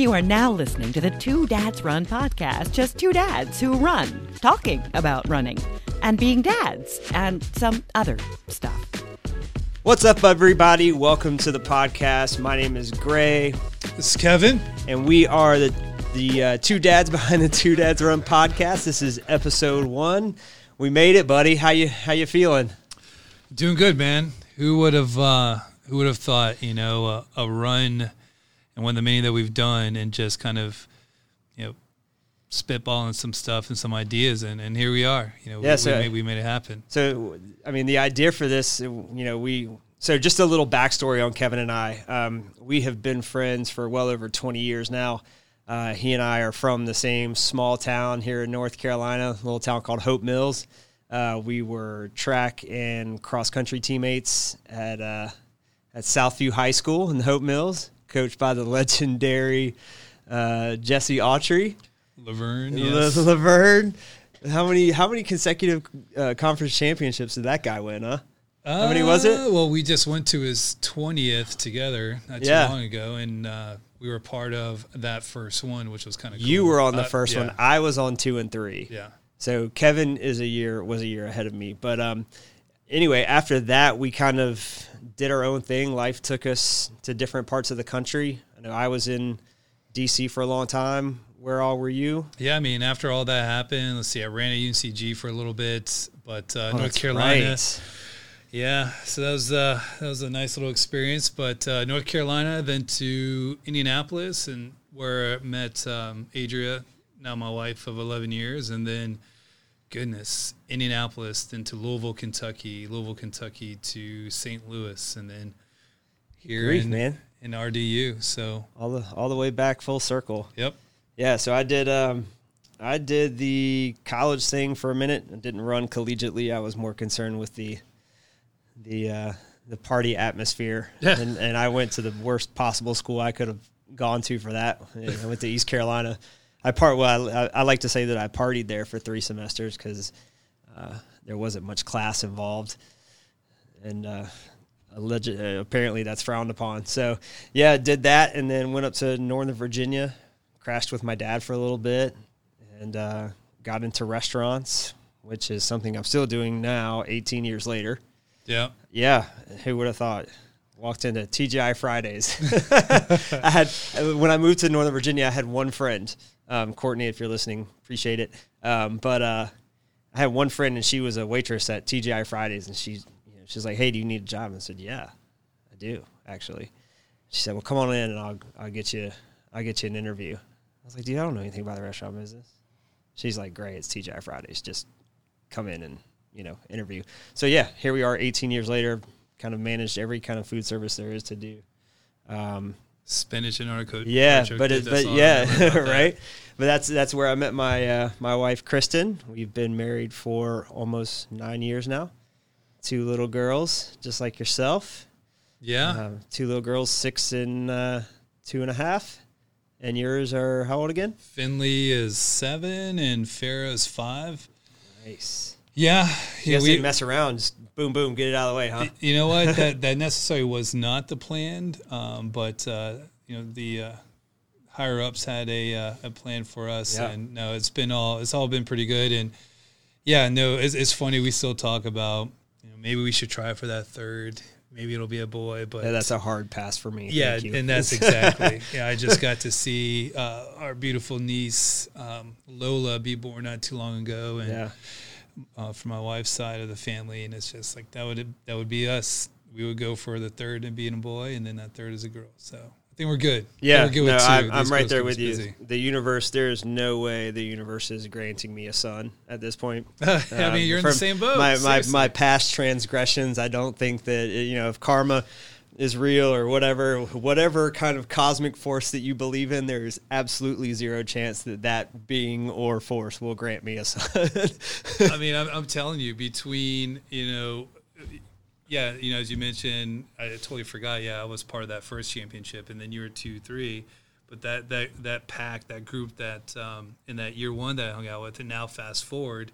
You are now listening to the Two Dads Run podcast. Just two dads who run, talking about running and being dads and some other stuff. What's up, everybody? Welcome to the podcast. My name is Gray, This is Kevin. and we are the the uh, two dads behind the Two Dads Run podcast. This is episode one. We made it, buddy. How you how you feeling? Doing good, man. Who would have uh, who would have thought, you know, a, a run and one of the many that we've done and just kind of, you know, spitballing some stuff and some ideas and, and here we are. You know, Yeah, we, so- we, made, we made it happen. So, I mean, the idea for this, you know, we so just a little backstory on Kevin and I. Um, we have been friends for well over 20 years now. Uh, he and I are from the same small town here in North Carolina, a little town called Hope Mills. Uh, we were track and cross country teammates at uh, at Southview High School in the Hope Mills, coached by the legendary uh, Jesse Autry. Laverne, yes. Laverne. How many how many consecutive uh, conference championships did that guy win? Huh? How many was it? Uh, Well, we just went to his 20th together not too Yeah. long ago and uh, we were part of that first one, which was kind of cool. You were on the Uh, first yeah. one. I was on two and three. Yeah. So Kevin is a year was a year ahead of me. But um, anyway, after that, we kind of did our own thing. Life took us to different parts of the country. I know I was in DC for a long time. Where all were you? Yeah, I mean, after all that happened, let's see, I ran at UNCG for a little bit, but uh, North Oh, that's Carolina, right. yeah, so that was uh, that was a nice little experience. But uh, North Carolina, then to Indianapolis, and where I met um, Adria, now my wife of eleven years, and then goodness, Indianapolis, then to Louisville, Kentucky, Louisville, Kentucky to St. Louis, and then here Grief, in, man. in RDU. So, All the all the way back full circle. yep. Yeah, so I did um I did the college thing for a minute. I didn't run collegiately. I was more concerned with the the uh the party atmosphere. Yeah. And and I went to the worst possible school I could have gone to for that. I went to East Carolina. I part well I, I like to say that I partied there for 3 semesters cuz uh, there wasn't much class involved. And uh alleged, uh, apparently that's frowned upon. So, yeah, did that and then went up to Northern Virginia, crashed with my dad for a little bit, and uh, got into restaurants, which is something I'm still doing now, 18 years later. Yeah. Yeah, who would have thought? Walked into TGI Fridays. I had when I moved to Northern Virginia, I had one friend, um, Courtney. If you're listening, appreciate it. Um, but uh, I had one friend, and she was a waitress at TGI Fridays, and she, you know, she's like, "Hey, do you need a job?" And I said, "Yeah, I do actually." She said, "Well, come on in, and I'll I'll get you I'll get you an interview." I was like, "Dude, I don't know anything about the restaurant business." She's like, "Great, it's TGI Fridays. Just come in and you know interview." So yeah, here we are, 18 years later. Kind of managed every kind of food service there is to do. Um, Spinach and artichoke. yeah, artichoke but it, but yeah, remember about that. right. But that's that's where I met my uh, my wife Kristen. We've been married for almost nine years now. Two little girls, just like yourself. Yeah. Uh, two little girls, six and uh, two and a half. And yours are how old again? Finley is seven and Farah is five. Nice. Yeah, yeah we, mess around. Just boom, boom, get it out of the way, huh? you know what? that that necessarily was not the plan, um, but uh, you know the uh, higher ups had a uh, a plan for us, Yeah. and no, it's been all it's all been pretty good, and yeah, no, it's, it's funny. We still talk about you know maybe we should try for that third. Maybe it'll be a boy, but Yeah, that's a hard pass for me. Yeah, and that's exactly. yeah, I just got to see uh, our beautiful niece um, Lola be born not too long ago, and yeah. Uh, from my wife's side of the family, and it's just like that would that would be us. We would go for the third and being a boy, and then that third is a girl. So I think we're good. Yeah, we're good no, with 2 I'm, I'm right there with you. busy. The universe, there is no way the universe is granting me a son at this point. I Um, mean, you're in the same boat. My, my my past transgressions, I don't think that you know if karma is real or whatever, whatever kind of cosmic force that you believe in, there is absolutely zero chance that that being or force will grant me a son. I mean, I'm, I'm telling you, between you know, yeah, you know, as you mentioned, I totally forgot. Yeah, I was part of that first championship, and then you were two, three. But that that that pack, that group, that um, in that year one that I hung out with, and now fast forward,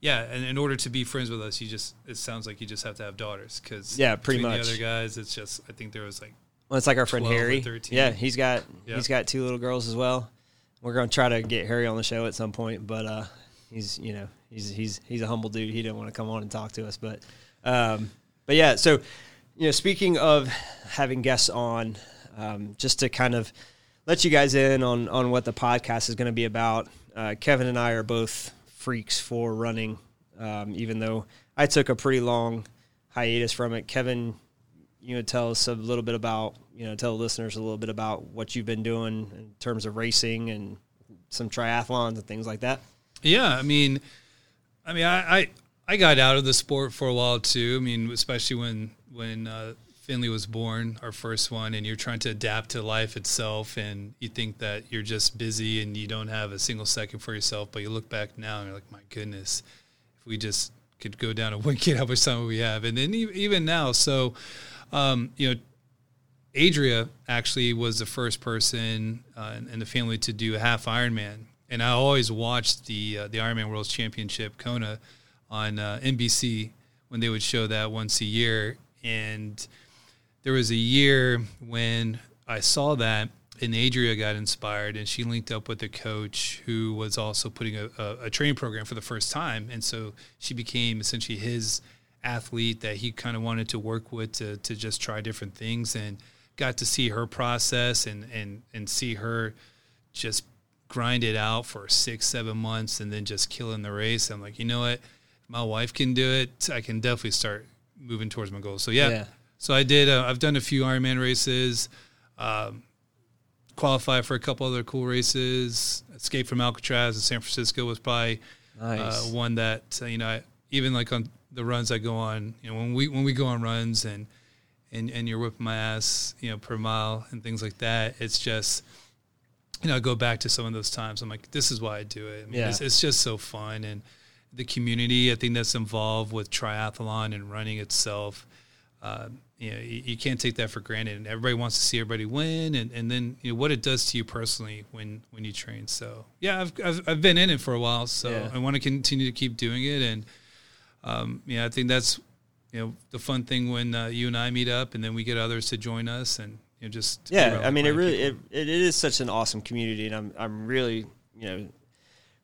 yeah, and in order to be friends with us, you just it sounds like you just have to have daughters because Yeah, pretty much. The other guys, it's just I think there was like Well, it's like our friend Harry. 13. Yeah, he's got Yeah. he's got two little girls as well. We're gonna try to get Harry on the show at some point, but uh, he's you know he's he's he's a humble dude. He didn't want to come on and talk to us, but um, but yeah. So you know, speaking of having guests on, um, just to kind of let you guys in on on what the podcast is going to be about. Uh, Kevin and I are both freaks for running, um, even though I took a pretty long hiatus from it. Kevin, you know, tell us a little bit about you know tell the listeners a little bit about what you've been doing in terms of racing and some triathlons and things like that. Yeah, I mean, I mean, I, I I got out of the sport for a while too. I mean, especially when when uh, Finley was born, our first one, and you're trying to adapt to life itself, and you think that you're just busy and you don't have a single second for yourself. But you look back now and you're like, my goodness, if we just could go down a weekend, how much time we have? And then even now, so um, you know, Adria actually was the first person uh, in, in the family to do a half Ironman, and I always watched the uh, the Ironman World Championship Kona on uh, NBC when they would show that once a year. And there was a year when I saw that, and Adria got inspired, and she linked up with a coach who was also putting a, a, a training program for the first time, and so she became essentially his athlete that he kind of wanted to work with to, to just try different things and got to see her process and, and, and see her just grind it out for six, seven months and then just killing the race. I'm like, you know what? My wife can do it. I can definitely start moving towards my goals. So yeah. Yeah. So I did, uh, I've done a few Ironman races, um, qualified for a couple other cool races. Escape from Alcatraz in San Francisco was probably Nice. uh, one that uh, you know I, even like on the runs I go on you know when we when we go on runs and and and you're whipping my ass you know per mile and things like that it's just you know I go back to some of those times I'm like this is why I do it I mean, Yeah. it's, it's just so fun and the community I think that's involved with triathlon and running itself uh, you know, you, you can't take that for granted. And everybody wants to see everybody win, and, and then you know what it does to you personally when when you train. So yeah, I've I've, I've been in it for a while, so Yeah. I want to continue to keep doing it. And um, yeah, I think that's you know the fun thing when uh, you and I meet up, and then we get others to join us, and you know just yeah i mean it really it, it is such an awesome community and i'm i'm really you know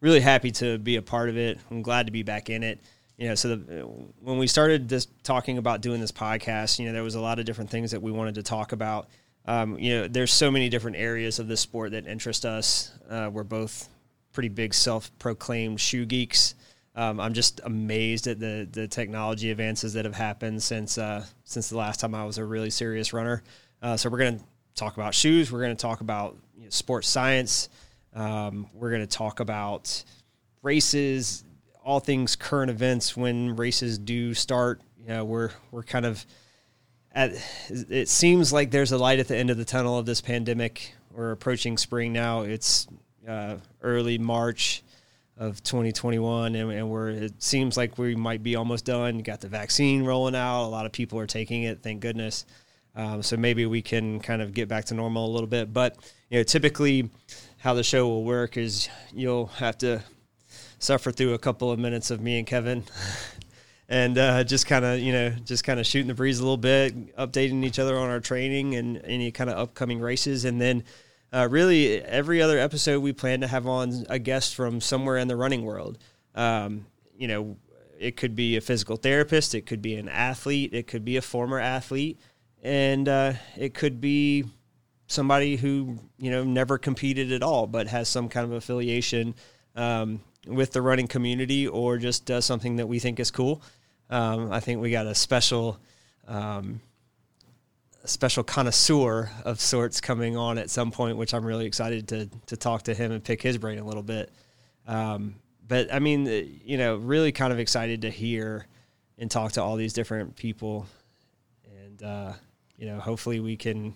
really happy to be a part of it i'm glad to be back in it you know so the, when we started this talking about doing this podcast you know there was a lot of different things that we wanted to talk about um, you know there's so many different areas of this sport that interest us uh, we're both pretty big self-proclaimed shoe geeks um, I'm just amazed at the the technology advances that have happened since uh, since the last time I was a really serious runner. Uh, so we're going to talk about shoes. We're going to talk about you know, sports science. Um, we're going to talk about races, all things current events when races do start. You know, we're we're kind of at. It seems like there's a light at the end of the tunnel of this pandemic. We're approaching spring now. It's uh, early March of 2021 and, and we're it seems like we might be almost done got the vaccine rolling out a lot of people are taking it thank goodness um, so maybe we can kind of get back to normal a little bit but you know typically how the show will work is you'll have to suffer through a couple of minutes of me and kevin. And uh, just kind of you know just kind of shooting the breeze a little bit updating each other on our training and any kind of upcoming races. And then uh, really every other episode we plan to have on a guest from somewhere in the running world. Um, you know it could be a physical therapist it could be an athlete it could be a former athlete and uh, it could be somebody who you know never competed at all but has some kind of affiliation. Um, with the running community or just does something that we think is cool um, i think we got a special um, a special connoisseur of sorts coming on at some point, which I'm really excited to to talk to him and pick his brain a little bit. Um, but I mean, uh, you know, really kind of excited to hear and talk to all these different people, and uh, you know, hopefully we can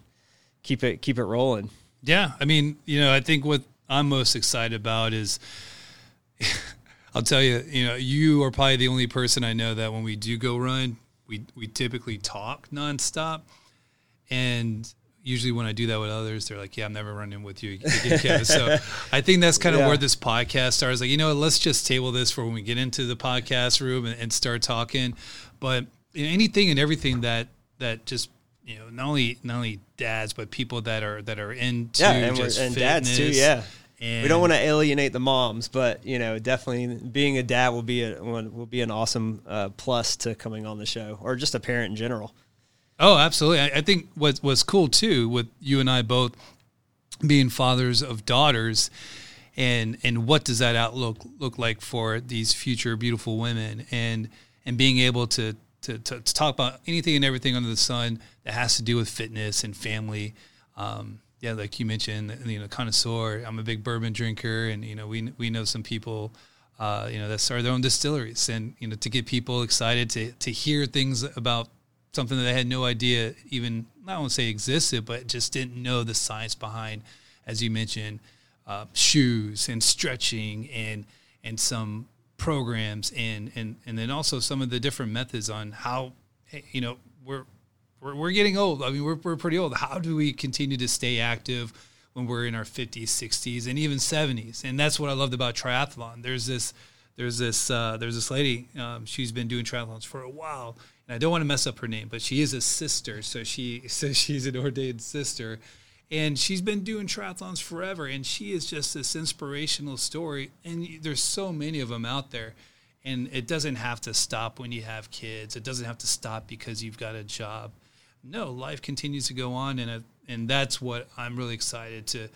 keep it keep it rolling. Yeah, I mean, you know, I think what I'm most excited about is, I'll tell you, you know, you are probably the only person I know that when we do go run, we we typically talk nonstop, and usually when I do that with others, they're like, "Yeah, I'm never running with you again, so I think that's kind of Yeah. where this podcast starts. Like, you know, let's just table this for when we get into the podcast room and, and start talking. But you know, anything and everything that that just you know not only not only dads but people that are that are into yeah, and, just and dads too. Yeah, And we don't want to alienate the moms, but you know, definitely being a dad will be a will be an awesome uh, plus to coming on the show, or just a parent in general. Oh, absolutely. I, I think what was cool too with you and I both being fathers of daughters and and what does that outlook look like for these future beautiful women and and being able to to, to, to talk about anything and everything under the sun that has to do with fitness and family. Um, yeah, like you mentioned, you know, connoisseur. I'm a big bourbon drinker, and you know, we we know some people, uh, you know, that start their own distilleries, and you know, to get people excited to to hear things about something that they had no idea even I won't say existed, but just didn't know the science behind, as you mentioned, uh, shoes and stretching and and some programs and and and then also some of the different methods on how you know we're we're, we're getting old. I mean, we're, we're pretty old. How do we continue to stay active when we're in our 50s, 60s, and even 70s? And that's what I loved about triathlon. There's this, there's this, uh, there's this lady. Um, she's been doing triathlons for a while, and I don't want to mess up her name, but she is a sister. So she, so she's an ordained sister, and she's been doing triathlons forever. And she is just this inspirational story. And there's so many of them out there and it doesn't have to stop when you have kids. It doesn't have to stop because you've got a job. No, life continues to go on, and and that's what I'm really excited to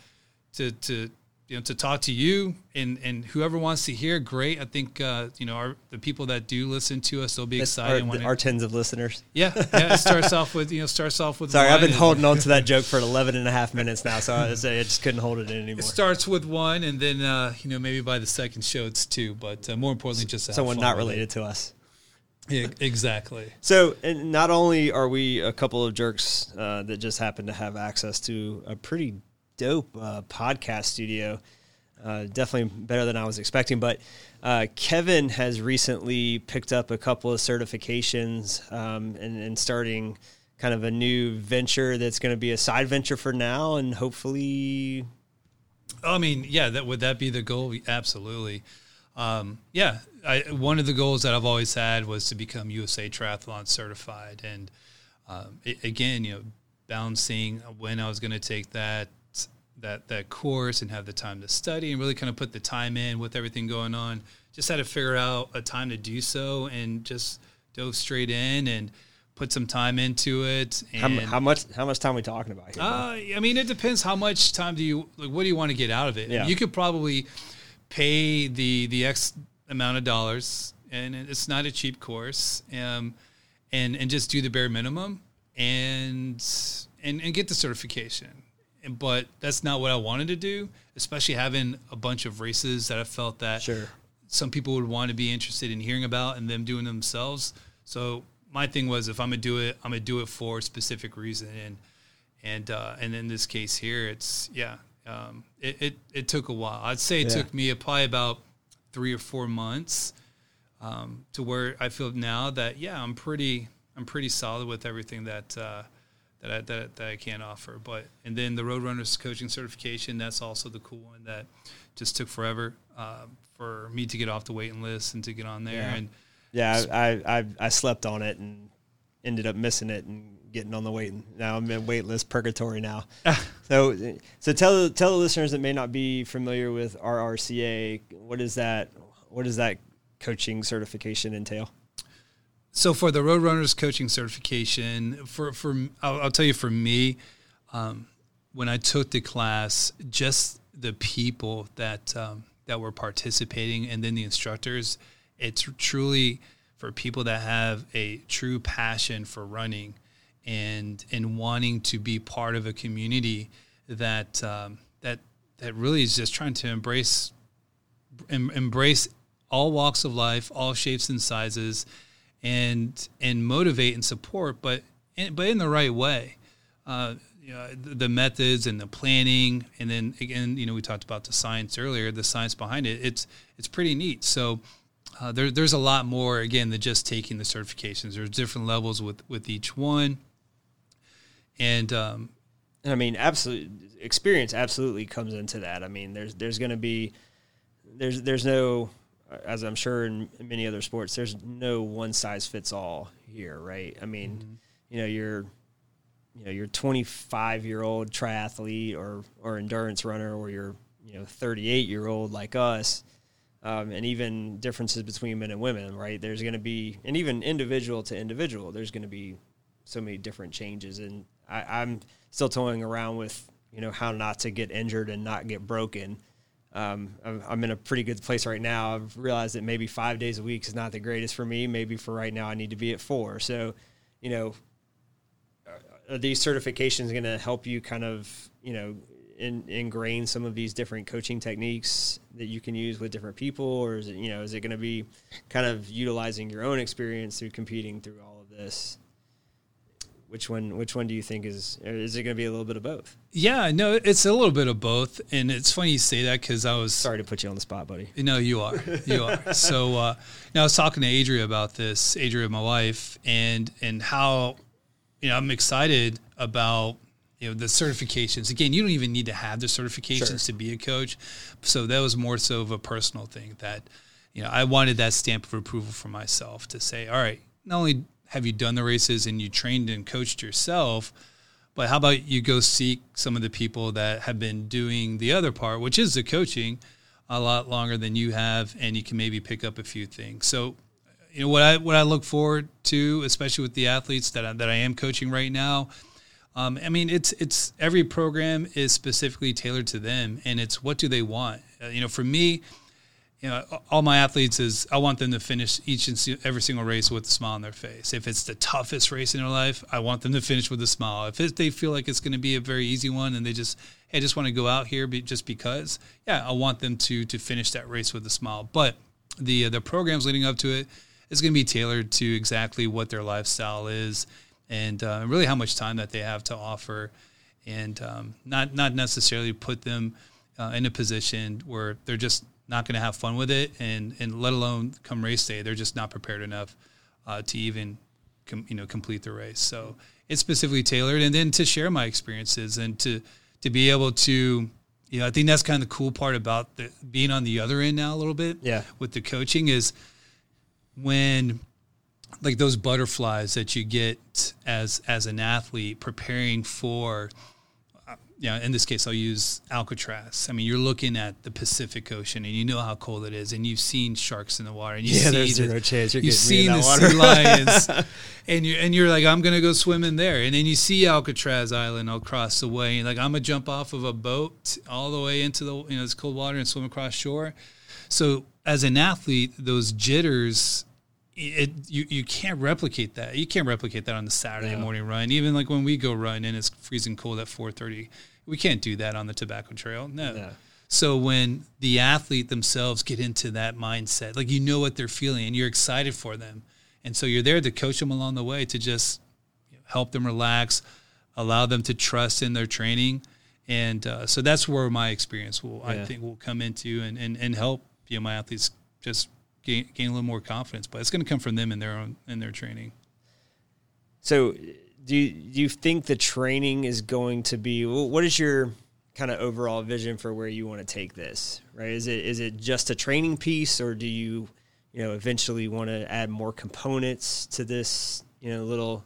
to to you know to talk to you and and whoever wants to hear. Great, I think uh, you know our the people that do listen to us, they'll be That's excited. our, our tens of listeners. yeah, yeah. It starts off with you know starts off with. Sorry, I've been holding on to that joke for 11 and a half minutes now, so I, I just couldn't hold it in anymore. It starts with one, and then uh, you know maybe by the second show it's two, but uh, more importantly, just Someone not related to us. Yeah, exactly. So, and not only are we a couple of jerks uh, that just happen to have access to a pretty dope uh, podcast studio, uh, definitely better than I was expecting. But uh, Kevin has recently picked up a couple of certifications um, and, and starting kind of a new venture that's going to be a side venture for now, and hopefully, I mean, yeah, that would that be the goal? Absolutely. Um, yeah, I, one of the goals that I've always had was to become USA Triathlon certified, and um, it, again, you know, balancing when I was going to take that that that course and have the time to study and really kind of put the time in with everything going on. Just had to figure out a time to do so, and just dove straight in and put some time into it. how, And, how much how much time are we talking about here? uh, I mean, it depends how much time do you like. What do you want to get out of it? Yeah. You could probably pay the the X amount of dollars, and it's not a cheap course, um, and and just do the bare minimum and and and get the certification. And- But that's not what I wanted to do, especially having a bunch of races that I felt that Sure. some people would want to be interested in hearing about and them doing themselves. So my thing was, if I'm gonna do it, I'm gonna do it for a specific reason. And and uh, and in this case here, it's yeah, um, it, it it took a while. I'd say it Yeah. took me probably about three or four months um, to where I feel now that yeah, I'm pretty I'm pretty solid with everything that. Uh, that I, that, that I can offer, but and then the Roadrunners coaching certification. That's also the cool one that just took forever uh, for me to get off the waiting list and to get on there. Yeah. And Yeah, I, I I I slept on it and ended up missing it and getting on the waiting. Now I'm in waitlist purgatory now. so so tell tell the listeners that may not be familiar with RRCA. What is that? What does that coaching certification entail? so for the Roadrunners coaching certification, for for I'll, I'll tell you for me, um, when I took the class, just the people that um, that were participating and then the instructors, it's truly for people that have a true passion for running and and wanting to be part of a community that um, that that really is just trying to embrace em- embrace all walks of life, all shapes and sizes, and and motivate and support, but in, but in the right way. Uh, you know, the, methods and the planning, and then again, you know, we talked about the science earlier. The science behind it, it's it's pretty neat. So uh, there, there's a lot more again than just taking the certifications. There's different levels with with each one, and um, I mean, absolute experience absolutely comes into that. I mean, there's there's going to be there's there's no as I'm sure in many other sports, there's no one size fits all here, right? I mean, you know, you're you know your 25 year old triathlete or or endurance runner or your you know 38 year old like us um, and even differences between men and women right there's going to be and even individual to individual there's going to be so many different changes and I, i'm still toying around with you know how not to get injured and not get broken. Um, I'm, I'm in a pretty good place right now. I've realized that maybe five days a week is not the greatest for me. Maybe for right now i need to be at four. So you know are these certifications going to help you kind of you know in, ingrain some of these different coaching techniques that you can use with different people? Or is it you know is it going to be kind of utilizing your own experience through competing through all of this which one which one do you think is is it going to be a little bit of both yeah no it's a little bit of both and it's funny you say that because i was sorry to put you on the spot buddy no you are you are so uh now i was talking to adria about this adria my wife and and how you know, I'm excited about you know the certifications. Again, you don't even need to have the certifications sure. to be a coach. So that was more so of a personal thing that you know I wanted that stamp of approval for myself to say, all right, not only have you done the races and you trained and coached yourself, but how about you go seek some of the people that have been doing the other part, which is the coaching, a lot longer than you have, and you can maybe pick up a few things. So you know what I what I look forward to, especially with the athletes that I, that I am coaching right now. Um, I mean, it's it's every program is specifically tailored to them, and it's what do they want. Uh, you know, for me, you know, all my athletes is I want them to finish each and every single race with a smile on their face. If it's the toughest race in their life, I want them to finish with a smile. If it, they feel like it's going to be a very easy one and they just hey, I just want to go out here just because, yeah, I want them to to finish that race with a smile. But the uh, the programs leading up to it is going to be tailored to exactly what their lifestyle is and uh, really how much time that they have to offer and um, not not necessarily put them uh, in a position where they're just not going to have fun with it and and let alone come race day they're just not prepared enough uh, to even com- you know complete the race. So it's specifically tailored and then to share my experiences and to to be able to you know I think that's kind of the cool part about the, being on the other end now a little bit yeah. with the coaching is when like those butterflies that you get as as an athlete preparing for know, in this case, I'll use Alcatraz. I mean, you're looking at the Pacific Ocean, and you know how cold it is, and you've seen sharks in the water, and you yeah, see there's the, zero chance you're you've seen the water. sea lions, and you and you're like, I'm gonna go swim in there, and then you see Alcatraz Island across the way, and like I'm gonna jump off of a boat all the way into the you know this cold water and swim across shore. So as an athlete, those jitters it you, you can't replicate that. You can't replicate that on the Saturday morning run. Even like when we go run and it's freezing cold at 4:30, we can't do that on the Tobacco Trail. No. So when the athlete themselves get into that mindset, like you know what they're feeling and you're excited for them, and so you're there to coach them along the way to just help them relax, allow them to trust in their training, and uh, so that's where my experience will yeah. I think will come into and, and and help you know my athletes just gain, gain a little more confidence. But it's going to come from them in their own in their training. So, do you, do you think the training is going to be? What is your kind of overall vision for where you want to take this? Right? Is it is it just a training piece, or do you you know eventually want to add more components to this you know little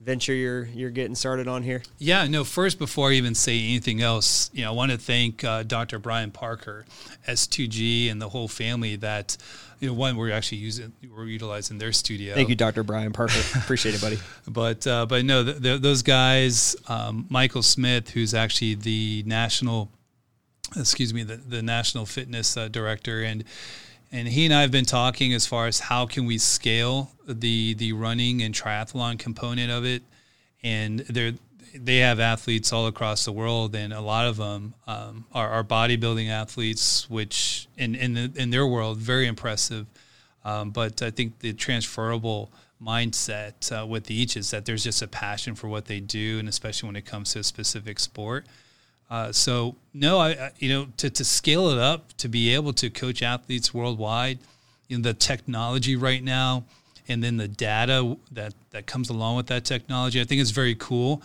venture you're you're getting started on here? Yeah, no. First, before I even say anything else, you know, I want to thank uh, Dr. Brian Parker, S2G, and the whole family that you know one we're actually using we're utilizing their studio. Thank you, Dr. Brian Parker. Appreciate it, buddy. But uh, but no, the, the, those guys, um, Michael Smith, who's actually the national, excuse me, the the national fitness uh, director and and he and I have been talking as far as how can we scale the the running and triathlon component of it, and they they have athletes all across the world, and a lot of them um, are, are, bodybuilding athletes, which in in, the, in their world very impressive. Um, but I think the transferable mindset uh, with each is that there's just a passion for what they do, and especially when it comes to a specific sport. Uh, so no, I, I, you know to, to scale it up to be able to coach athletes worldwide, know the technology right now, and then the data that that comes along with that technology, I think is very cool.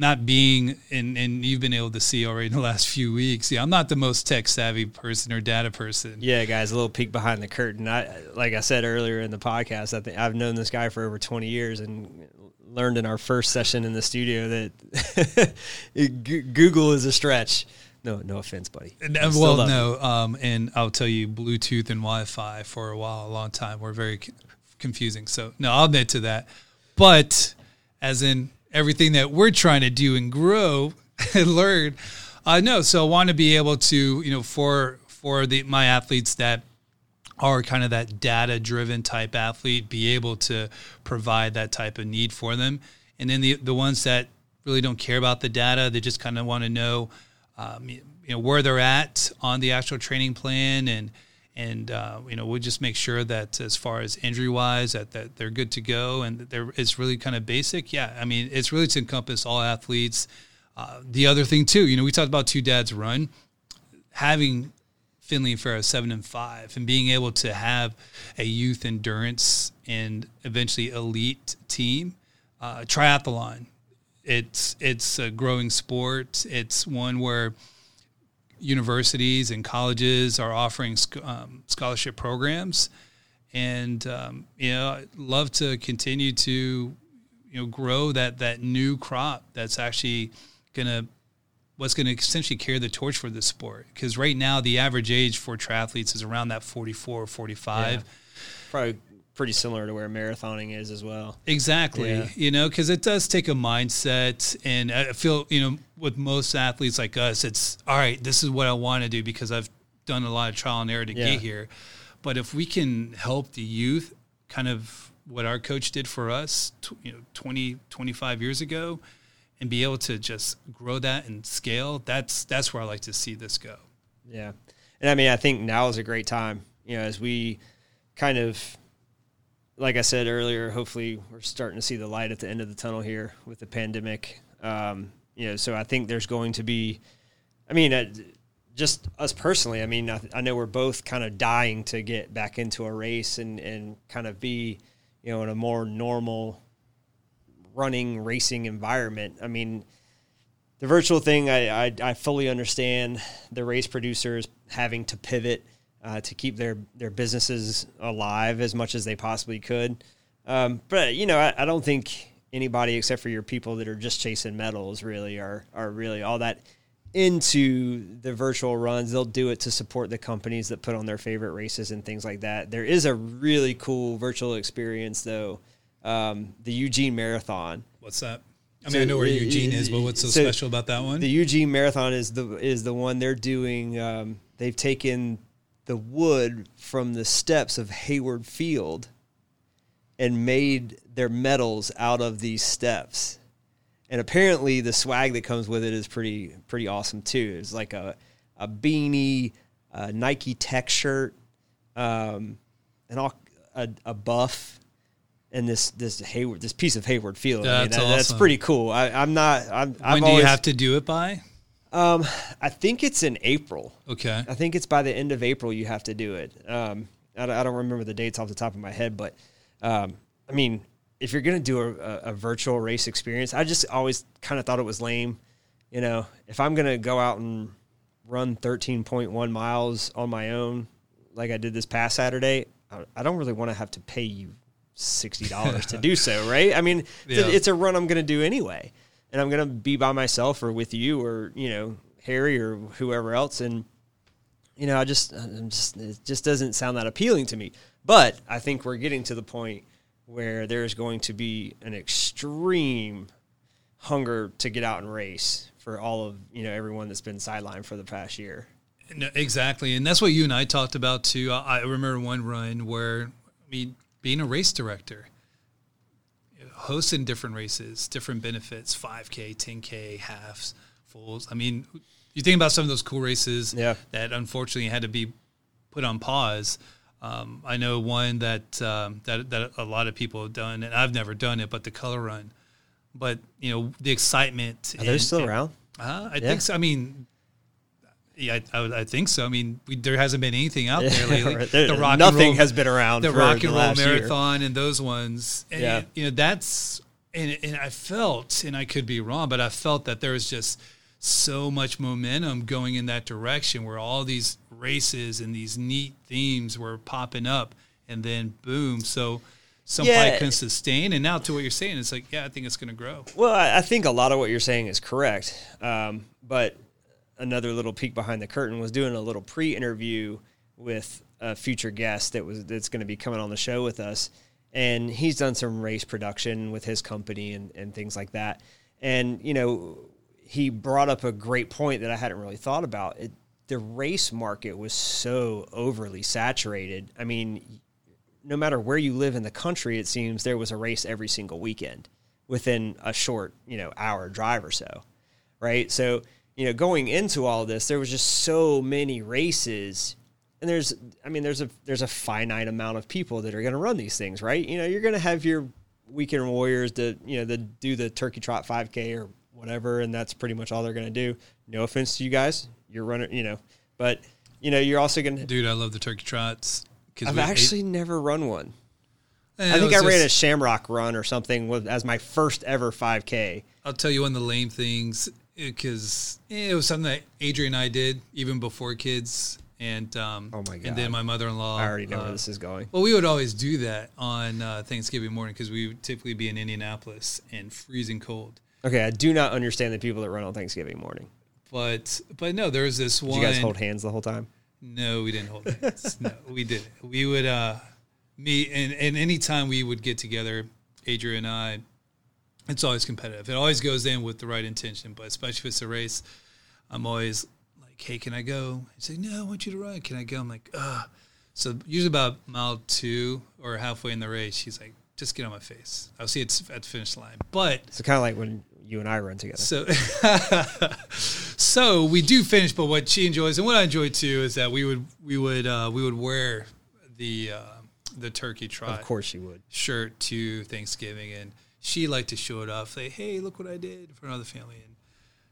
Not being and and you've been able to see already in the last few weeks. Yeah, I'm not the most tech savvy person or data person. Yeah, guys, a little peek behind the curtain. I like I said earlier in the podcast, I think I've known this guy for over 20 years, and learned in our first session in the studio that Google is a stretch. No, no offense, buddy. Uh, well, no, um, and I'll tell you, Bluetooth and Wi-Fi for a while, a long time, were very confusing. So, no, I'll admit to that. But as in everything that we're trying to do and grow and learn, uh, no. So, I want to be able to, you know, for for the my athletes that are kind of that data driven type athlete, be able to provide that type of need for them, and then the the ones that really don't care about the data, they just kind of want to know um, you know where they're at on the actual training plan and and uh, you know we'll just make sure that as far as injury wise that, that they're good to go and they're it's really kind of basic. Yeah i mean it's really to encompass all athletes. Uh, the other thing too you know we talked about two dads run. Having Finley and Farrow seven and five and being able to have a youth endurance and eventually elite team uh, triathlon. It's it's a growing sport. It's one where universities and colleges are offering um, scholarship programs, and um, you know, I'd love to continue to you know grow that that new crop that's actually gonna what's going to essentially carry the torch for the sport. Because right now the average age for triathletes is around that 44 or 45 yeah. probably pretty similar to where marathoning is as well. Exactly. Yeah. You know, because it does take a mindset. And I feel, you know, with most athletes like us, it's all right, this is what I want to do because I've done a lot of trial and error to yeah. get here. But if we can help the youth kind of what our coach did for us, you know, 20, 25 years ago, and be able to just grow that and scale, that's that's where I like to see this go. Yeah. And I mean, I think now is a great time, you know, as we kind of like I said earlier, hopefully we're starting to see the light at the end of the tunnel here with the pandemic. Um, you know, so I think there's going to be, I mean, uh, just us personally. I mean, I, I know we're both kind of dying to get back into a race and and kind of be, you know, in a more normal running racing environment. I mean, the virtual thing, I, I, I fully understand the race producers having to pivot uh, to keep their their businesses alive as much as they possibly could. Um, but you know, I, I, don't think anybody except for your people that are just chasing medals really are are really all that into the virtual runs. They'll do it to support the companies that put on their favorite races and things like that. There is a really cool virtual experience though, um, the Eugene Marathon. What's that? I mean, so I know where Eugene is, but what's so, so, special about that one? The Eugene Marathon is the is the one they're doing. Um, they've taken the wood from the steps of Hayward Field and made their medals out of these steps. And apparently the swag that comes with it is pretty pretty awesome too. It's like a a beanie, a Nike Tech shirt, um, and all a, a buff, and this this Hayward this piece of Hayward Field. That's I mean, that, awesome. That's pretty cool. I, am not. I'm. When I've do always, you have to do it by? Um, I think it's in April. Okay. I think it's by the end of April you have to do it. Um, I, I don't remember the dates off the top of my head, but um, I mean, if you're gonna do a, a, virtual race experience, I just always kind of thought it was lame. You know, if I'm gonna go out and run 13.1 miles on my own, like I did this past Saturday, I, I don't really want to have to pay you sixty dollars to do so, right? I mean, yeah. it's a run I'm gonna do anyway and I'm gonna be by myself or with you or you know Harry or whoever else, and you know I just I'm just it just doesn't sound that appealing to me. But I think we're getting to the point where there's going to be an extreme hunger to get out and race for all of you know everyone that's been sidelined for the past year. No, exactly, and that's what you and I talked about too. I remember one run where I mean being a race director hosting different races, different benefits, 5K, 10K, halves, fulls. I mean, you think about some of those cool races yeah. that unfortunately had to be put on pause. Um, I know one that, um, that that a lot of people have done, and I've never done it, but the color run. But you know the excitement. Are they still and, around? Uh, I yeah. think so. I mean, yeah, I, I, I, think so. I mean, we, there hasn't been anything out there lately. right. there, the rock nothing roll, has been around. The rock and roll marathon year. and those ones. And, yeah, you know that's and and I felt, and I could be wrong, but I felt that there was just so much momentum going in that direction where all these races and these neat themes were popping up, and then boom. So some Yeah. couldn't sustain. And now to what you're saying, it's like, yeah, I think it's going to grow. Well, I, I think a lot of what you're saying is correct. Um, but another little peek behind the curtain was doing a little pre-interview with a future guest that was that's going to be coming on the show with us, and he's done some race production with his company and, and things like that. And you know, he brought up a great point that I hadn't really thought about. It, the race market was so overly saturated. I mean, no matter where you live in the country, it seems there was a race every single weekend within a short, you know, hour drive or so. Right. So, you know, going into all this, there was just so many races. And there's, I mean, there's a there's a finite amount of people that are going to run these things, right? You know, you're going to have your weekend warriors that you know that do the turkey trot 5K or whatever, and that's pretty much all they're going to do. No offense to you guys, you're running, you know, but you know, you're also going to. Dude, I love the turkey trots. I've actually never run one. I think I was ran a Shamrock run or something with, as my first ever 5K. I'll tell you one of the lame things because it was something that Adria and I did even before kids, and um, Oh my God. and then my mother-in-law. I already know uh, where this is going. Well, we would always do that on uh, Thanksgiving morning because we would typically be in Indianapolis and freezing cold. Okay, I do not understand the people that run on Thanksgiving morning. But but no, there was this Did one. you guys hold hands the whole time? No, we didn't hold hands. no, we did. We would uh meet and, and anytime we would get together, Adria and I, it's always competitive. It always goes in with the right intention, but especially if it's a race, I'm always like, Hey, can I go? He's like, No, I want you to run. Can I go? I'm like, Ugh. So usually about mile two or halfway in the race, she's like, just get on my face. I'll see it at the finish line. But So kind of like when you and I run together. so, so we do finish. But what she enjoys and what I enjoy too is that we would we would uh, we would wear the uh, the turkey trot Of course you would. shirt to Thanksgiving, and she liked to show it off. Say, hey, look what I did for another family. And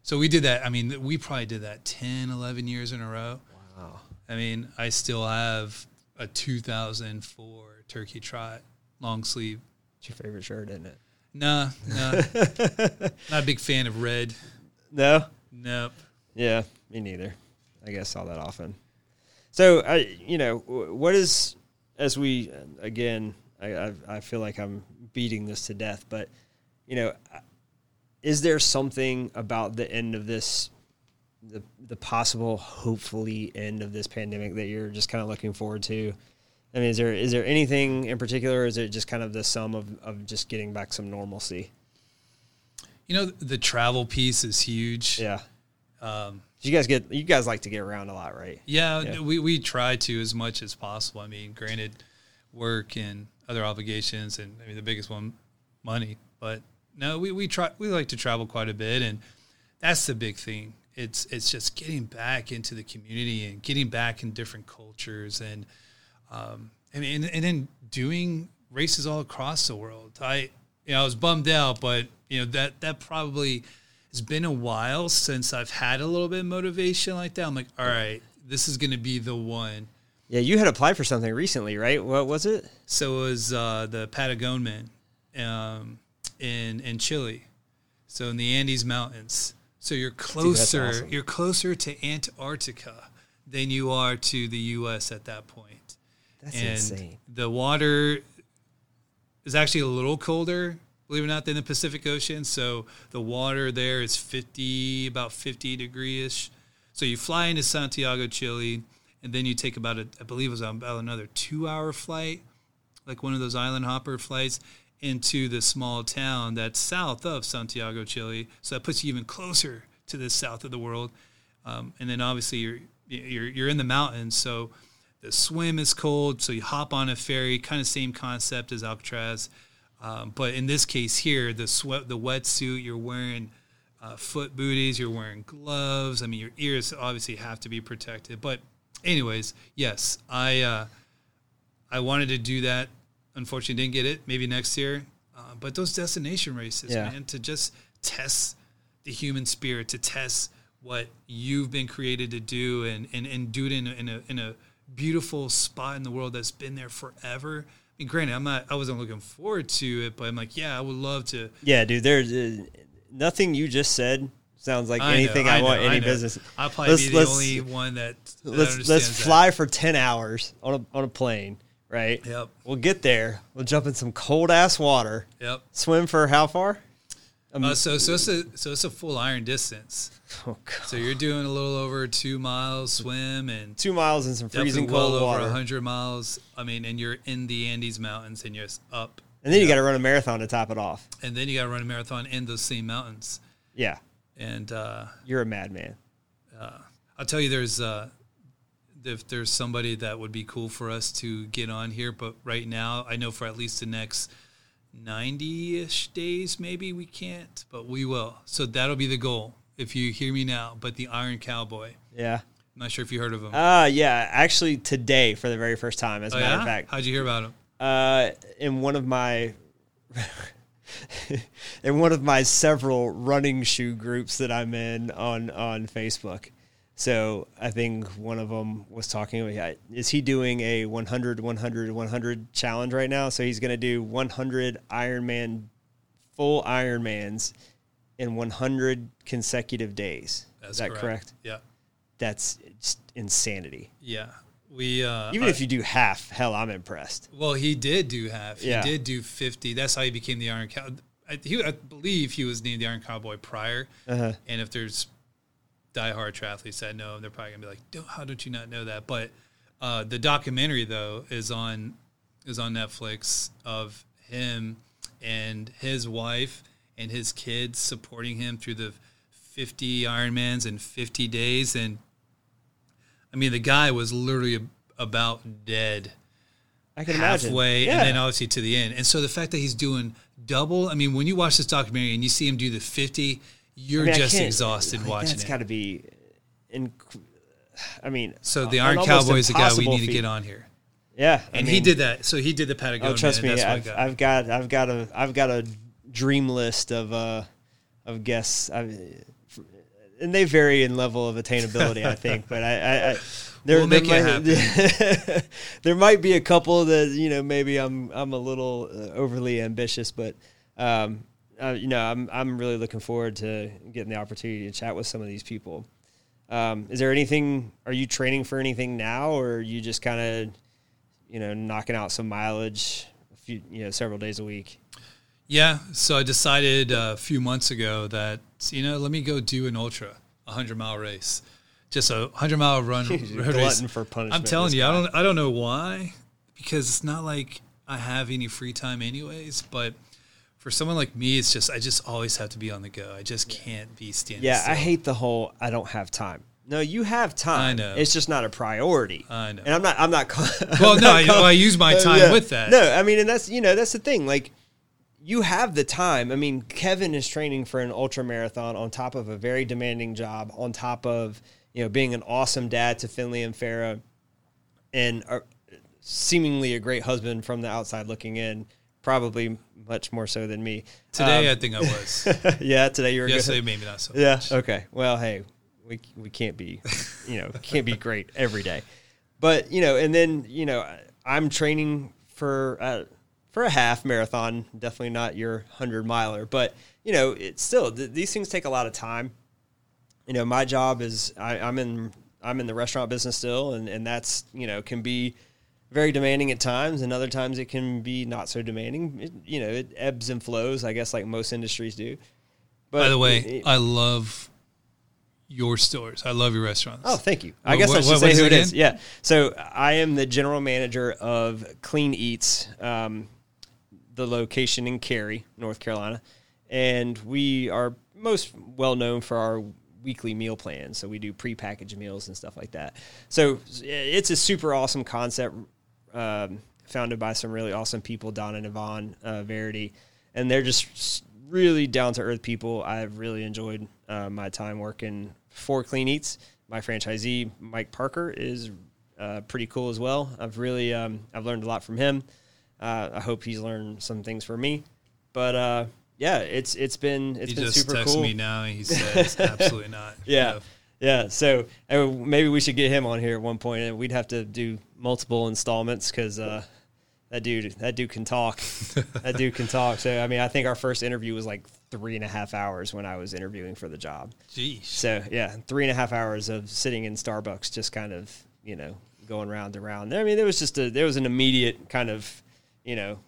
so we did that. I mean, we probably did that 10, 11 years in a row. Wow. I mean, I still have a 2004 turkey trot long sleeve. It's your favorite shirt, isn't it? Nah, nah. Not a big fan of red. No. Nope. Yeah, me neither. I guess all that often. So I, you know, what is as we again, I, I I feel like I'm beating this to death, but you know, is there something about the end of this, the the possible, hopefully end of this pandemic that you're just kind of looking forward to? I mean, is there is there anything in particular, or is it just kind of the sum of, of just getting back some normalcy? You know, the travel piece is huge. Yeah. Um, You guys get you guys like to get around a lot, right? yeah, Yeah. we we try to as much as possible. I mean, granted, work and other obligations, and I mean the biggest one, money. But no, we we try we like to travel quite a bit, and that's the big thing. It's it's just getting back into the community and getting back in different cultures, and um, mean, and, and then doing races all across the world. I you know I was bummed out, but you know that that probably it's been a while since I've had a little bit of motivation like that. I'm like, all right, this is going to be the one. Yeah, you had applied for something recently, right? What was it? So it was uh, the Patagonia um, in in Chile, so in the Andes Mountains. So you're closer. awesome. You're closer to Antarctica than you are to the U.S. at that point. That's and insane. the water is actually a little colder, believe it or not, than the Pacific Ocean. So the water there is 50, about 50 degree-ish. So you fly into Santiago, Chile, and then you take about, a, I believe it was about another two-hour flight, like one of those island hopper flights, into the small town that's south of Santiago, Chile. So that puts you even closer to the south of the world. Um, and then obviously you're you're you're in the mountains, so the swim is cold. So you hop on a ferry, kind of same concept as Alcatraz, um, but in this case here, the sweat, the wetsuit, you're wearing uh, foot booties, you're wearing gloves. I mean, your ears obviously have to be protected. But anyways, yes, I uh, I wanted to do that. Unfortunately, didn't get it. Maybe next year. Uh, but those destination races, Yeah. man, to just test the human spirit, to test what you've been created to do, and and, and do it in a, in a in a beautiful spot in the world that's been there forever. I mean, granted, I'm not. I wasn't looking forward to it, but I'm like, yeah, I would love to. Yeah, dude. There's uh, nothing you just said sounds like I know, anything I, I want know, any I know. business. I'll probably Let's- be the only one that, that Let's let's understands that. fly for ten hours on a on a plane right? Yep. We'll get there. We'll jump in some cold ass water. Yep. Swim for how far? Uh, so so it's a so it's a full iron distance. Oh god. So you're doing a little over two miles swim and Two miles in some freezing definitely well cold over water. hundred miles. I mean, and you're in the Andes Mountains and you're up, And then you got to run a marathon to top it off. and then you got to run a marathon in those same mountains. Yeah. And uh, You're a madman. I'll tell you, there's uh, if there's somebody that would be cool for us to get on here, but right now I know for at least the next 90-ish days maybe we can't, but we will. So that'll be the goal. If you hear me now, but the Iron Cowboy. Yeah. I'm not sure if you heard of him. Uh yeah, actually today for the very first time as a oh, matter yeah? of fact. How'd you hear about him? Uh in one of my in one of my several running shoe groups that I'm in on on Facebook. So I think one of them was talking about is he doing a 100 100 100 challenge right now? So he's going to do 100 Ironman full Ironmans in 100 consecutive days. is that correct? Yeah. That's just insanity. Yeah. We uh Even if you do half, hell, I'm impressed. Well, he did do half. Yeah. He did do 50. That's how he became the Iron Cow. I, he, I believe he was named the Iron Cowboy prior. Uh-huh. And if there's diehard triathletes that know him, they're probably gonna be like, "Don't- "How don't you not know that?" But uh, the documentary though is on is on Netflix of him and his wife and his kids supporting him through the 50 Ironmans in 50 days. And I mean, the guy was literally about dead I can imagine. halfway Yeah. and then obviously to the end. And so the fact that he's doing double, I mean, when you watch this documentary and you see him do the 50, you're I mean, just exhausted like, watching That's it's got to be, inc- I mean, so the Iron Cowboy is the guy we need to get on here. Yeah, I And he did that. So he did the Patagonia. Oh, trust and me, that's I've, got. I've got, I've got a, I've got a dream list of, uh, of guests. I, and they vary in level of attainability, I think. But I, I, I there, We'll make there it might, there might be a couple that you know maybe I'm I'm a little uh, overly ambitious, but um, uh, you know I'm I'm really looking forward to getting the opportunity to chat with some of these people. Um, is there anything? Are you training for anything now, or are you just kind of you know knocking out some mileage, a few you know several days a week? Yeah. So I decided uh, a few months ago that, you know, let me go do an ultra, a 100 mile race. Just a 100 mile run. Race. for punishment. I'm telling you, I don't I don't know why, because it's not like I have any free time anyways. But for someone like me, it's just I just always have to be on the go. I just can't be standing. Yeah, I hate the whole I don't have time. No, you have time. I know. It's just not a priority. I know. And I'm not. I'm not. I'm Well, not no, I, well, I use my Uh, time yeah. with that. No, I mean, and that's you know that's the thing. Like, you have the time. I mean, Kevin is training for an ultra marathon on top of a very demanding job, on top of you know being an awesome dad to Finley and Farah, and a, seemingly a great husband from the outside looking in. Probably much more so than me. Today, Um, I think I was. yeah, today you were Yesterday, good. maybe not so. Yeah. much. Okay. Well, hey, we we can't be, you know, can't be great every day, but you know, and then you know, I'm training for uh, for a half marathon. Definitely not your hundred miler, but you know, it's still th- these things take a lot of time. You know, my job is I, I'm in I'm in the restaurant business still, and and that's you know can be very demanding at times, and other times it can be not so demanding. It, you know, it ebbs and flows, I guess, like most industries do. But By the way, it- I love your stores. I love your restaurants. Oh, thank you. I Well, guess what- I should what- say what who it it is. again? Yeah. So I am the general manager of Clean Eats, um, the location in Cary, North Carolina, and we are most well known for our weekly meal plans. So we do prepackaged meals and stuff like that. So it's a super awesome concept, um, founded by some really awesome people, Don and Yvonne uh, Verity, and they're just really down to earth people. I've really enjoyed uh, my time working for Clean Eats. My franchisee Mike Parker is uh, pretty cool as well. I've really um, I've learned a lot from him. Uh, I hope he's learned some things from me. But uh, yeah, it's it's been it's he been just super texted cool. me now and he says absolutely not. Yeah. Yeah. So uh, maybe we should get him on here at one point, and we'd have to do multiple installments because uh, that dude, that dude can talk. that dude can talk. So I mean, I think our first interview was like three and a half hours when I was interviewing for the job. Jeez. So yeah, three and a half hours of sitting in Starbucks, just kind of you know going round and round. I mean, there was just a there was an immediate kind of, you know,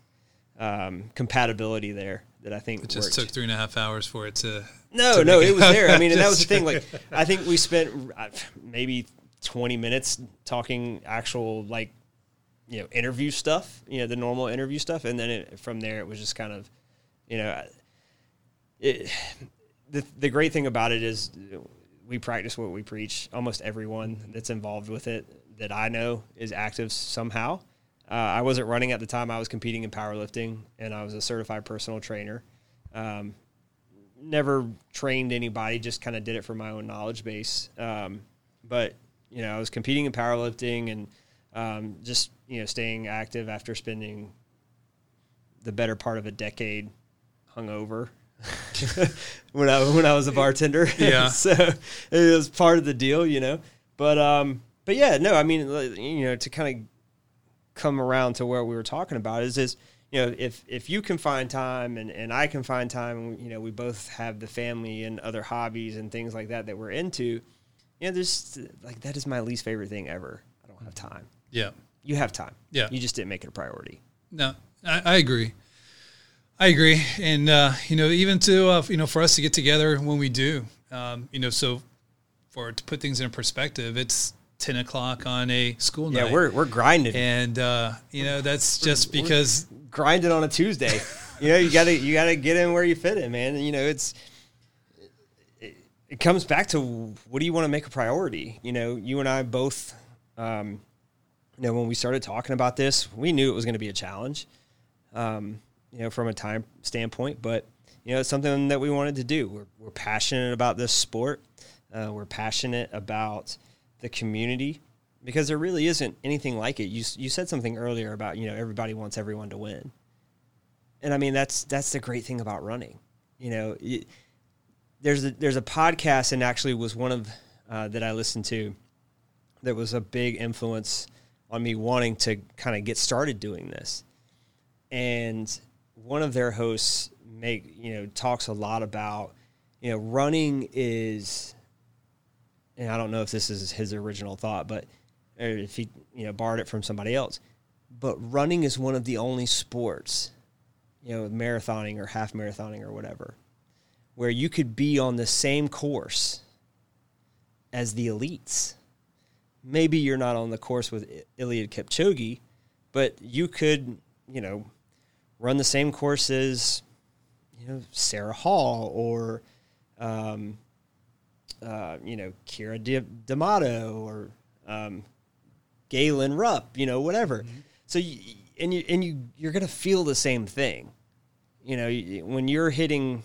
um, compatibility there that I think It just worked. took three and a half hours for it to. No, to no, it was there. I mean, and that was the thing. Like, I think we spent uh, maybe twenty minutes talking actual like, you know, interview stuff. You know, the normal interview stuff, and then it, from there it was just kind of, you know, it. The the great thing about it is we practice what we preach. Almost everyone that's involved with it that I know is active somehow. Uh, I wasn't running at the time. I was competing in powerlifting, and I was a certified personal trainer. Um, never trained anybody, just kind of did it for my own knowledge base. Um, but you know, I was competing in powerlifting and um, just you know staying active after spending the better part of a decade hungover when I when I was a bartender. Yeah. so it was part of the deal, you know. But um, but yeah, no, I mean, you know, to kind of come around to where we were talking about is is you know if if you can find time and, and I can find time and you know we both have the family and other hobbies and things like that that we're into you know there's like that is my least favorite thing ever I don't have time Yeah. you have time Yeah. you just didn't make it a priority No, I, I agree. I agree, and uh, you know, even to uh, you know, for us to get together when we do, um, you know, so for to put things in perspective, it's ten o'clock on a school yeah night. Yeah, we're we're grinding and uh, you know that's just because grinding on a Tuesday. you know, you gotta you gotta get in where you fit in, man. And, you know, it's it, it comes back to what do you want to make a priority? You know, you and I both, um, you know, when we started talking about this, we knew it was going to be a challenge, um, you know, from a time standpoint. But you know, it's something that we wanted to do. We're we're passionate about this sport. Uh, we're passionate about the community because there really isn't anything like it. You you said something earlier about you know everybody wants everyone to win, and I mean that's that's the great thing about running. You know, it, there's a there's a podcast and actually was one of uh, that I listened to that was a big influence on me wanting to kind of get started doing this, and one of their hosts make you know talks a lot about you know running is and I don't know if this is his original thought, but or if he you know borrowed it from somebody else. But running is one of the only sports, you know, marathoning or half marathoning or whatever, where you could be on the same course as the elites. Maybe you're not on the course with Eliud Kipchoge, but you could, you know, run the same course as, you know, Sarah Hall or, um, uh, you know, Keira Di- D'Amato or um, Galen Rupp, you know, whatever. So, you, and you and you you're gonna feel the same thing, you know, you- when you're hitting,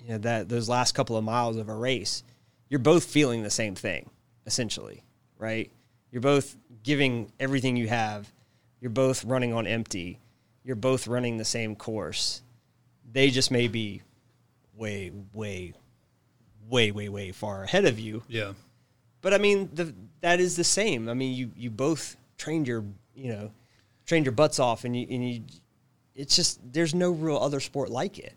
you know, that those last couple of miles of a race, you're both feeling the same thing, essentially, right? You're both giving everything you have. You're both running on empty. You're both running the same course. They just may be way, way, way, way, way far ahead of you. yeah, But I mean, the that is the same. I mean, you you both trained your you know trained your butts off, and you and you. It's just there's no real other sport like it.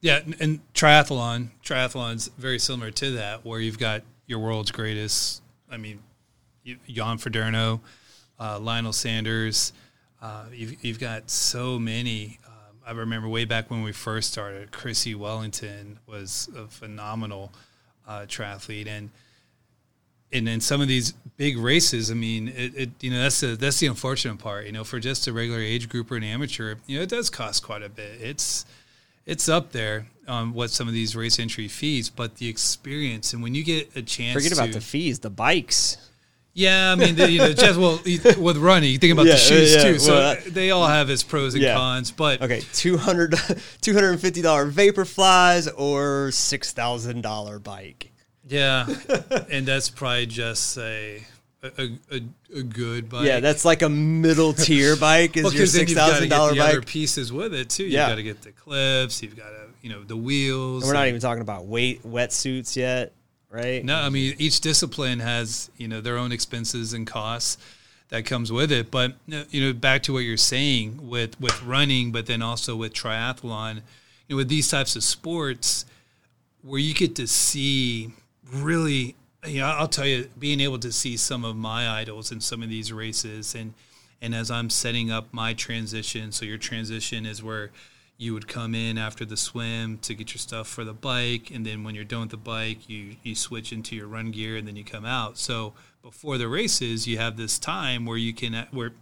yeah, and, and triathlon, triathlon's very similar to that, where you've got your world's greatest. I mean, you- Jan Frodeno, uh, Lionel Sanders. Uh, you've, you've got so many. Um, I remember way back when we first started, Chrissie Wellington was a phenomenal uh, triathlete, and and in some of these big races, I mean, it, it you know that's the that's the unfortunate part. You know, for just a regular age group or an amateur, you know, it does cost quite a bit. It's it's up there on what some of these race entry fees, but the experience and when you get a chance, Forget about the fees, the bikes. Yeah, I mean, the, you know, just well with running, you think about Yeah, the shoes yeah, too. So well, they all have its pros and Yeah. cons, but Okay, 200 $250 Vaporflys or six thousand dollar bike. yeah, and that's probably just a a, a, a good bike. Yeah, that's like a middle tier bike. Is Well, your six you've got to thousand dollar the other bike? pieces with it too. You've Yeah. got to get the clips. You've got to, you know, the wheels. And we're not even talking about weight wetsuits yet, right? No, I mean each discipline has you know their own expenses and costs that comes with it. But you know, back to what you're saying with with running, but then also with triathlon, you know, with these types of sports, where you get to see really you know, I'll tell you, being able to see some of my idols in some of these races, and and as I'm setting up my transition, so your transition is where you would come in after the swim to get your stuff for the bike, and then when you're done with the bike, you you switch into your run gear, and then you come out. So before the races, you have this time where you can where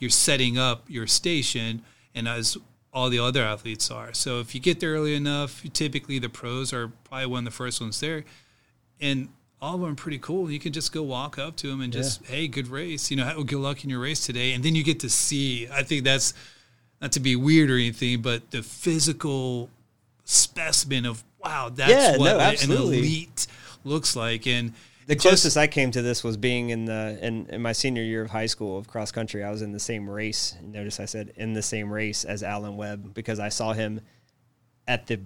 you're setting up your station, and as all the other athletes are. So if you get there early enough, typically the pros are probably one of the first ones there, and all of them are pretty cool. You can just go walk up to them and just, yeah. hey, good race. You know, good luck in your race today. And then you get to see. I think that's not to be weird or anything, but the physical specimen of wow, that's yeah, what no, an elite looks like. And the closest just, I came to this was being in the in, in, my senior year of high school of cross country. I was in the same race. Notice I said in the same race as Alan Webb because I saw him at the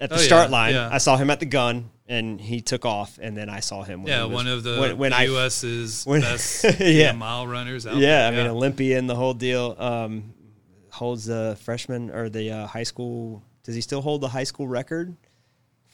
at the oh, start yeah, line. Yeah. I saw him at the gun and he took off, and then I saw him. When yeah, was, one of the, when, when the US's when, best yeah. mile runners. yeah, there. I mean Olympian, the whole deal. Um, holds the freshman or the uh, high school. Does he still hold the high school record?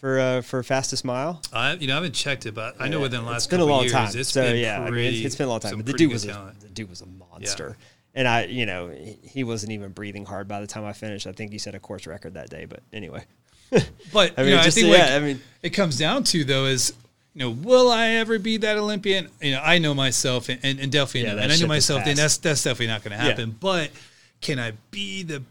for uh, for fastest mile? I you know I haven't checked it, but I know within the last it's been a long years, time. It's so been yeah, pretty, I mean, it's been a long time. But the dude was a, the dude was a monster, yeah. and I you know he wasn't even breathing hard by the time I finished. I think he set a course record that day. But anyway, but I mean, you know, just, I think yeah, like, I mean, it comes down to though is you know, will I ever be that Olympian? You know, I know myself, and, and, and definitely, yeah, and I know myself, and that's that's definitely not going to happen. Yeah. But can I be the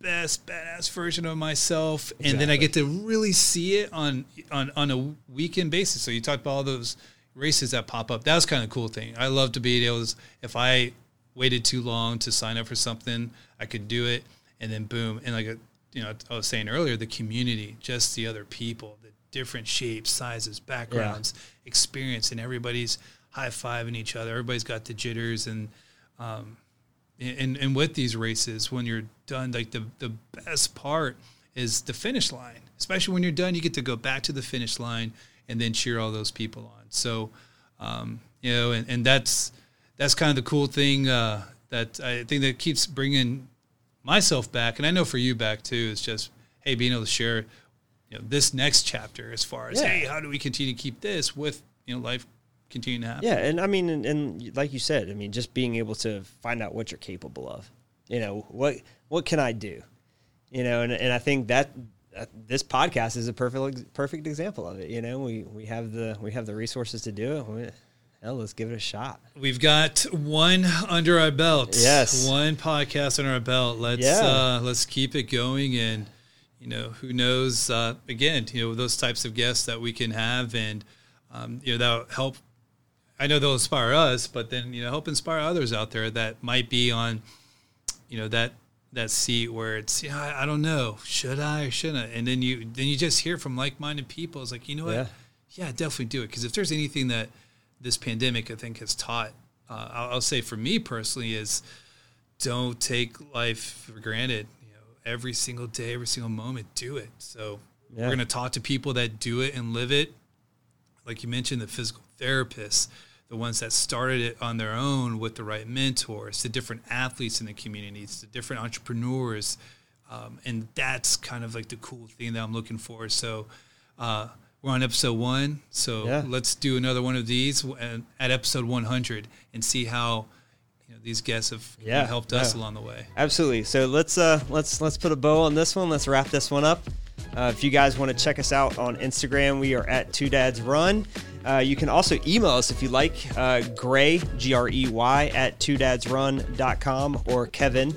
best badass version of myself? Exactly. and then i get to really see it on on on a weekend basis. So you talked about all those races that pop up. That was kind of a cool thing. I love to be able to if i waited too long to sign up for something i could do it. And then boom. And like a, you know i was saying earlier the community just the other people the different shapes sizes backgrounds yeah. experience and everybody's high-fiving each other. Everybody's got the jitters and um, and and with these races when you're done like the the best part is the finish line. Especially when you're done you get to go back to the finish line and then cheer all those people on. So um, you know and, and that's that's kind of the cool thing uh, that i think that keeps bringing myself back. And i know for you back too is just hey being able to share you know this next chapter as far as yeah. hey how do we continue to keep this with you know life continue to happen. Yeah, and I mean, and, and, like you said, I mean, just being able to find out what you're capable of. You know, what what can I do? You know, and and I think that uh, this podcast is a perfect perfect example of it. You know, we we have the we have the resources to do it. We, hell, let's give it a shot. We've got one under our belt. Yes, one podcast under our belt. Let's yeah. uh, let's keep it going and you know who knows uh, again you know those types of guests that we can have and um, you know that'll help I know they'll inspire us, but then you know help inspire others out there that might be on, you know that that seat where it's yeah I, I don't know. Should I or shouldn't I? and then you then you just hear from like minded people. It's like you know what? Yeah, yeah definitely do it. Because if there's anything that this pandemic I think has taught uh, I'll, I'll say for me personally is don't take life for granted. You know every single day every single moment do it. So yeah. we're going to talk to people that do it and live it. Like you mentioned the physical therapists the ones that started it on their own with the right mentors, the different athletes in the communities, the different entrepreneurs. Um, and that's kind of like the cool thing that I'm looking for. So uh, we're on episode one. So yeah. let's do another one of these at episode 100 and see how you know, these guests have yeah, helped us along the way. Absolutely. So let's uh, let's let's put a bow on this one. Let's wrap this one up. Uh, if you guys want to check us out on Instagram, we are at Two Dads Run. Uh, you can also email us if you like, uh, Grey, G R E Y, at twodadsrun.com or Kevin,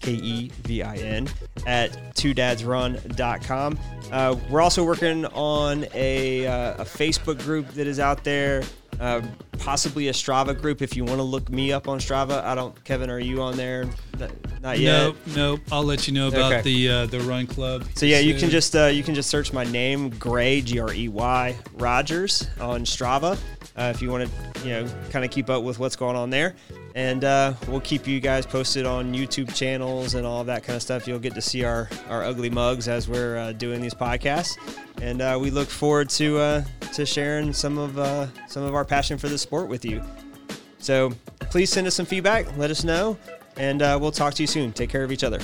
K E V I N, at twodadsrun.com. Uh, we're also working on a, uh, a Facebook group that is out there uh, possibly a Strava group if you want to look me up on Strava. I don't. Kevin, are you on there? Not yet. Nope, nope. I'll let you know about okay. the uh, the Run Club. So yeah, soon. you can just uh, you can just search my name, Grey G R E Y Rogers on Strava. Uh, if you want to, you know, kind of keep up with what's going on there, and uh, we'll keep you guys posted on YouTube channels and all that kind of stuff. You'll get to see our our ugly mugs as we're uh, doing these podcasts and uh, we look forward to uh, to sharing some of uh, some of our passion for the sport with you. So please send us some feedback. Let us know, and uh, we'll talk to you soon. Take care of each other.